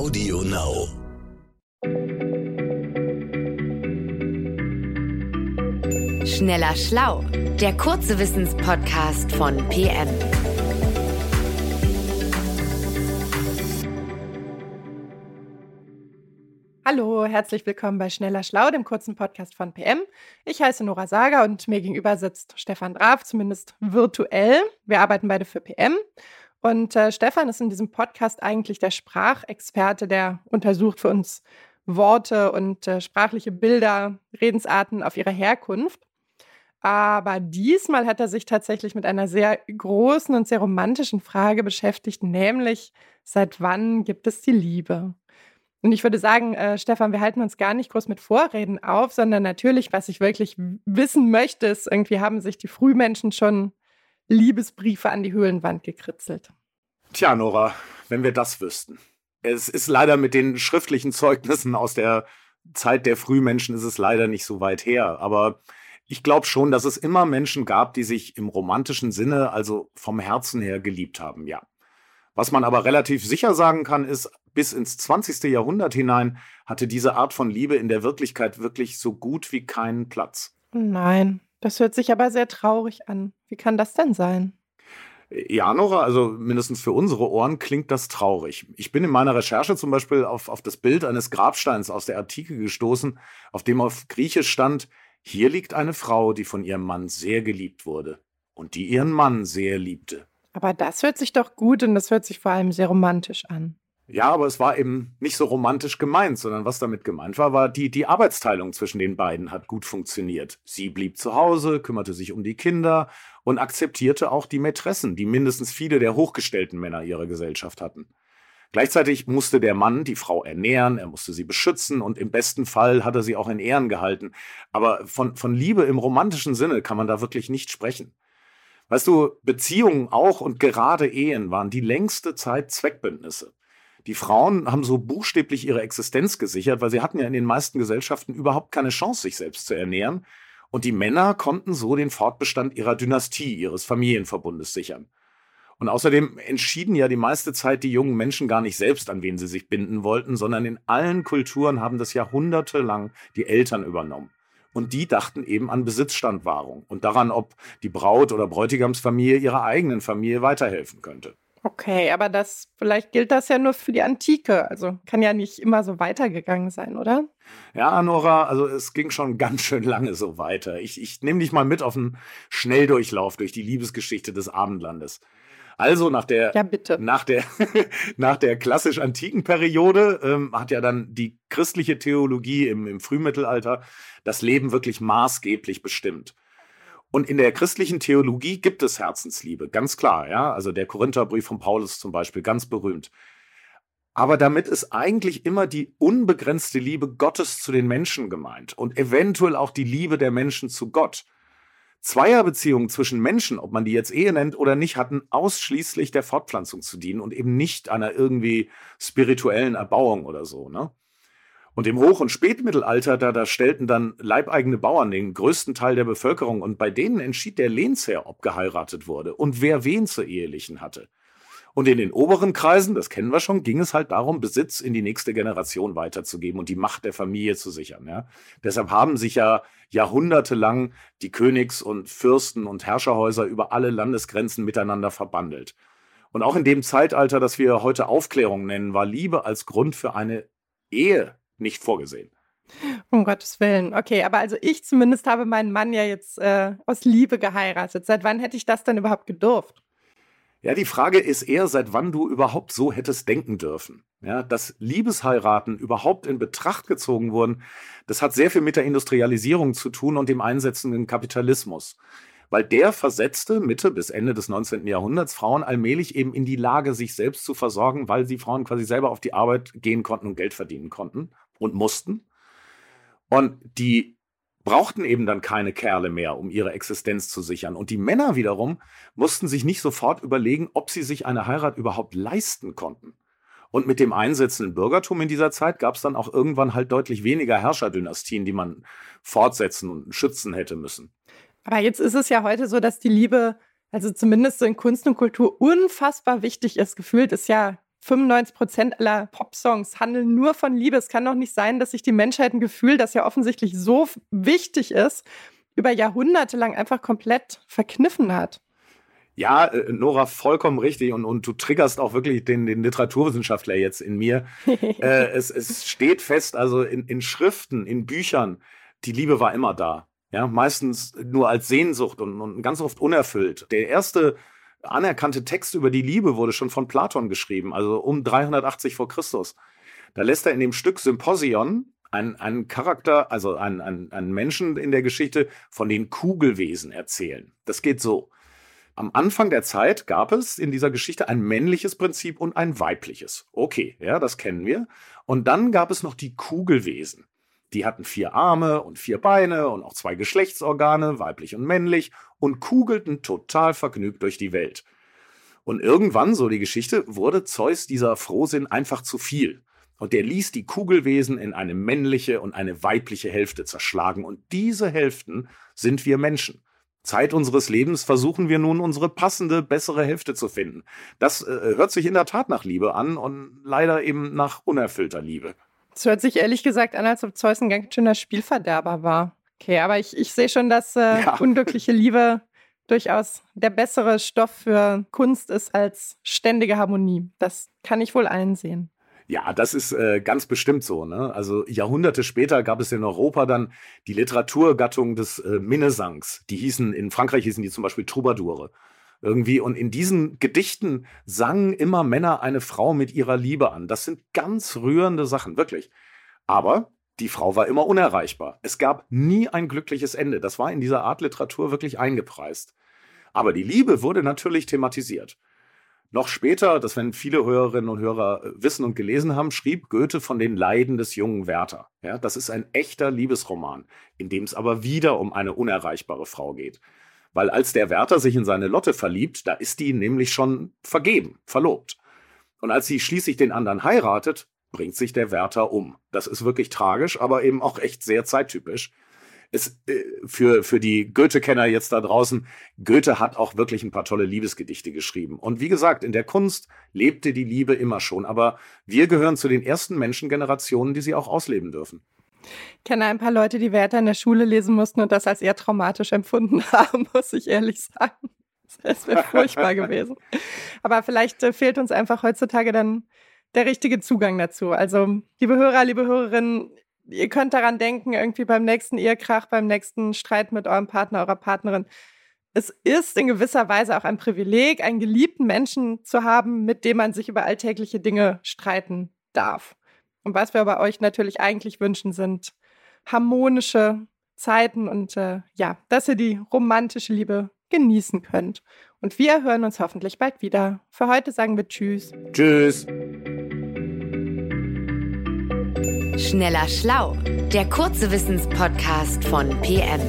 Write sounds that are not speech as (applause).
Audio Now. Schneller Schlau, der kurze Wissenspodcast von PM. Hallo, herzlich willkommen bei Schneller Schlau, dem kurzen Podcast von PM. Ich heiße Nora Sager und mir gegenüber sitzt Stefan Draf, zumindest virtuell. Wir arbeiten beide für PM. Und äh, Stefan ist in diesem Podcast eigentlich der Sprachexperte, der untersucht für uns Worte und äh, sprachliche Bilder, Redensarten auf ihre Herkunft. Aber diesmal hat er sich tatsächlich mit einer sehr großen und sehr romantischen Frage beschäftigt, nämlich seit wann gibt es die Liebe? Und ich würde sagen, äh, Stefan, wir halten uns gar nicht groß mit Vorreden auf, sondern natürlich, was ich wirklich wissen möchte, ist, irgendwie haben sich die Frühmenschen schon Liebesbriefe an die Höhlenwand gekritzelt. Tja, Nora, wenn wir das wüssten. Es ist leider mit den schriftlichen Zeugnissen aus der Zeit der Frühmenschen ist es leider nicht so weit her. Aber ich glaube schon, dass es immer Menschen gab, die sich im romantischen Sinne, also vom Herzen her, geliebt haben, ja. Was man aber relativ sicher sagen kann, ist, bis ins 20. Jahrhundert hinein hatte diese Art von Liebe in der Wirklichkeit wirklich so gut wie keinen Platz. Nein, das hört sich aber sehr traurig an. Wie kann das denn sein? Ja, Nora, also mindestens für unsere Ohren klingt das traurig. Ich bin in meiner Recherche zum Beispiel auf, auf das Bild eines Grabsteins aus der Antike gestoßen, auf dem auf Griechisch stand, hier liegt eine Frau, die von ihrem Mann sehr geliebt wurde und die ihren Mann sehr liebte. Aber das hört sich doch gut und das hört sich vor allem sehr romantisch an. Ja, aber es war eben nicht so romantisch gemeint, sondern was damit gemeint war, war die, die Arbeitsteilung zwischen den beiden hat gut funktioniert. Sie blieb zu Hause, kümmerte sich um die Kinder und akzeptierte auch die Mätressen, die mindestens viele der hochgestellten Männer ihrer Gesellschaft hatten. Gleichzeitig musste der Mann die Frau ernähren, er musste sie beschützen und im besten Fall hat er sie auch in Ehren gehalten. Aber von, von Liebe im romantischen Sinne kann man da wirklich nicht sprechen. Weißt du, Beziehungen auch und gerade Ehen waren die längste Zeit Zweckbündnisse. Die Frauen haben so buchstäblich ihre Existenz gesichert, weil sie hatten ja in den meisten Gesellschaften überhaupt keine Chance, sich selbst zu ernähren. Und die Männer konnten so den Fortbestand ihrer Dynastie, ihres Familienverbundes sichern. Und außerdem entschieden ja die meiste Zeit die jungen Menschen gar nicht selbst, an wen sie sich binden wollten, sondern in allen Kulturen haben das jahrhundertelang die Eltern übernommen. Und die dachten eben an Besitzstandwahrung und daran, ob die Braut- oder Bräutigamsfamilie ihrer eigenen Familie weiterhelfen könnte. Okay, aber das vielleicht gilt das ja nur für die Antike. Also kann ja nicht immer so weitergegangen sein, oder? Ja, Nora, also es ging schon ganz schön lange so weiter. Ich, ich nehme dich mal mit auf einen Schnelldurchlauf durch die Liebesgeschichte des Abendlandes. Also nach der, ja, nach der, (laughs) nach der klassisch-antiken Periode ähm, hat ja dann die christliche Theologie im, im Frühmittelalter das Leben wirklich maßgeblich bestimmt. Und in der christlichen Theologie gibt es Herzensliebe, ganz klar, ja. Also der Korintherbrief von Paulus zum Beispiel, ganz berühmt. Aber damit ist eigentlich immer die unbegrenzte Liebe Gottes zu den Menschen gemeint und eventuell auch die Liebe der Menschen zu Gott. Zweierbeziehungen zwischen Menschen, ob man die jetzt Ehe nennt oder nicht, hatten ausschließlich der Fortpflanzung zu dienen und eben nicht einer irgendwie spirituellen Erbauung oder so, ne? Und im Hoch- und Spätmittelalter, da, da stellten dann leibeigene Bauern den größten Teil der Bevölkerung und bei denen entschied der Lehnsherr, ob geheiratet wurde und wer wen zu ehelichen hatte. Und in den oberen Kreisen, das kennen wir schon, ging es halt darum, Besitz in die nächste Generation weiterzugeben und die Macht der Familie zu sichern. Ja? Deshalb haben sich ja jahrhundertelang die Königs- und Fürsten- und Herrscherhäuser über alle Landesgrenzen miteinander verbandelt. Und auch in dem Zeitalter, das wir heute Aufklärung nennen, war Liebe als Grund für eine Ehe nicht vorgesehen. Um Gottes Willen. Okay, aber also ich zumindest habe meinen Mann ja jetzt äh, aus Liebe geheiratet. Seit wann hätte ich das denn überhaupt gedurft? Ja, die Frage ist eher, seit wann du überhaupt so hättest denken dürfen. Ja, dass Liebesheiraten überhaupt in Betracht gezogen wurden, das hat sehr viel mit der Industrialisierung zu tun und dem einsetzenden Kapitalismus. Weil der versetzte Mitte bis Ende des 19. Jahrhunderts Frauen allmählich eben in die Lage, sich selbst zu versorgen, weil sie Frauen quasi selber auf die Arbeit gehen konnten und Geld verdienen konnten und mussten. Und die brauchten eben dann keine Kerle mehr, um ihre Existenz zu sichern. Und die Männer wiederum mussten sich nicht sofort überlegen, ob sie sich eine Heirat überhaupt leisten konnten. Und mit dem einsetzenden Bürgertum in dieser Zeit gab es dann auch irgendwann halt deutlich weniger Herrscherdynastien, die man fortsetzen und schützen hätte müssen. Aber jetzt ist es ja heute so, dass die Liebe, also zumindest so in Kunst und Kultur, unfassbar wichtig ist. Gefühlt ist ja 95 Prozent aller Popsongs handeln nur von Liebe. Es kann doch nicht sein, dass sich die Menschheit ein Gefühl, das ja offensichtlich so wichtig ist, über Jahrhunderte lang einfach komplett verkniffen hat. Ja, äh, Nora, vollkommen richtig. Und, und du triggerst auch wirklich den, den Literaturwissenschaftler jetzt in mir. (laughs) äh, es, es steht fest, also in, in Schriften, in Büchern, die Liebe war immer da. Ja, meistens nur als Sehnsucht und, und ganz oft unerfüllt. Der erste anerkannte Text über die Liebe wurde schon von Platon geschrieben, also um 380 vor Christus. Da lässt er in dem Stück Symposion einen, Charakter, also einen Menschen in der Geschichte von den Kugelwesen erzählen. Das geht so. Am Anfang der Zeit gab es in dieser Geschichte ein männliches Prinzip und ein weibliches. Okay, ja, das kennen wir. Und dann gab es noch die Kugelwesen. Die hatten vier Arme und vier Beine und auch zwei Geschlechtsorgane, weiblich und männlich, und kugelten total vergnügt durch die Welt. Und irgendwann, so die Geschichte, wurde Zeus dieser Frohsinn einfach zu viel. Und der ließ die Kugelwesen in eine männliche und eine weibliche Hälfte zerschlagen. Und diese Hälften sind wir Menschen. Zeit unseres Lebens versuchen wir nun unsere passende, bessere Hälfte zu finden. Das äh, hört sich in der Tat nach Liebe an und leider eben nach unerfüllter Liebe. Es hört sich ehrlich gesagt an, als ob Zeus ein ganz schöner Spielverderber war. Okay, aber ich, ich sehe schon, dass äh, ja. (laughs) unglückliche Liebe durchaus der bessere Stoff für Kunst ist als ständige Harmonie. Das kann ich wohl einsehen. Ja, das ist äh, ganz bestimmt so. Ne? Also Jahrhunderte später gab es in Europa dann die Literaturgattung des äh, Minnesangs. Die hießen, in Frankreich hießen die zum Beispiel Troubadoure irgendwie. Und in diesen Gedichten sangen immer Männer eine Frau mit ihrer Liebe an. Das sind ganz rührende Sachen, wirklich. Aber die Frau war immer unerreichbar. Es gab nie ein glückliches Ende. Das war in dieser Art Literatur wirklich eingepreist. Aber die Liebe wurde natürlich thematisiert. Noch später, das werden viele Hörerinnen und Hörer äh, wissen und gelesen haben, schrieb Goethe von den Leiden des jungen Werther. Ja, das ist ein echter Liebesroman, in dem es aber wieder um eine unerreichbare Frau geht. Weil als der Wärter sich in seine Lotte verliebt, da ist die nämlich schon vergeben, verlobt. Und als sie schließlich den anderen heiratet, bringt sich der Wärter um. Das ist wirklich tragisch, aber eben auch echt sehr zeittypisch. Es, äh, für, für die Goethe-Kenner jetzt da draußen, Goethe hat auch wirklich ein paar tolle Liebesgedichte geschrieben. Und wie gesagt, in der Kunst lebte die Liebe immer schon, aber wir gehören zu den ersten Menschengenerationen, die sie auch ausleben dürfen. Ich kenne ein paar Leute, die Werther in der Schule lesen mussten und das als eher traumatisch empfunden (laughs) haben, muss ich ehrlich sagen. Das wäre furchtbar gewesen. Aber vielleicht äh, fehlt uns einfach heutzutage dann der richtige Zugang dazu. Also, liebe Hörer, liebe Hörerinnen, ihr könnt daran denken, irgendwie beim nächsten Ehekrach, beim nächsten Streit mit eurem Partner, eurer Partnerin. Es ist in gewisser Weise auch ein Privileg, einen geliebten Menschen zu haben, mit dem man sich über alltägliche Dinge streiten darf. Und was wir bei euch natürlich eigentlich wünschen, sind harmonische Zeiten und äh, ja, dass ihr die romantische Liebe genießen könnt. Und wir hören uns hoffentlich bald wieder. Für heute sagen wir Tschüss. Tschüss. Schneller Schlau, der kurze Wissenspodcast von PM.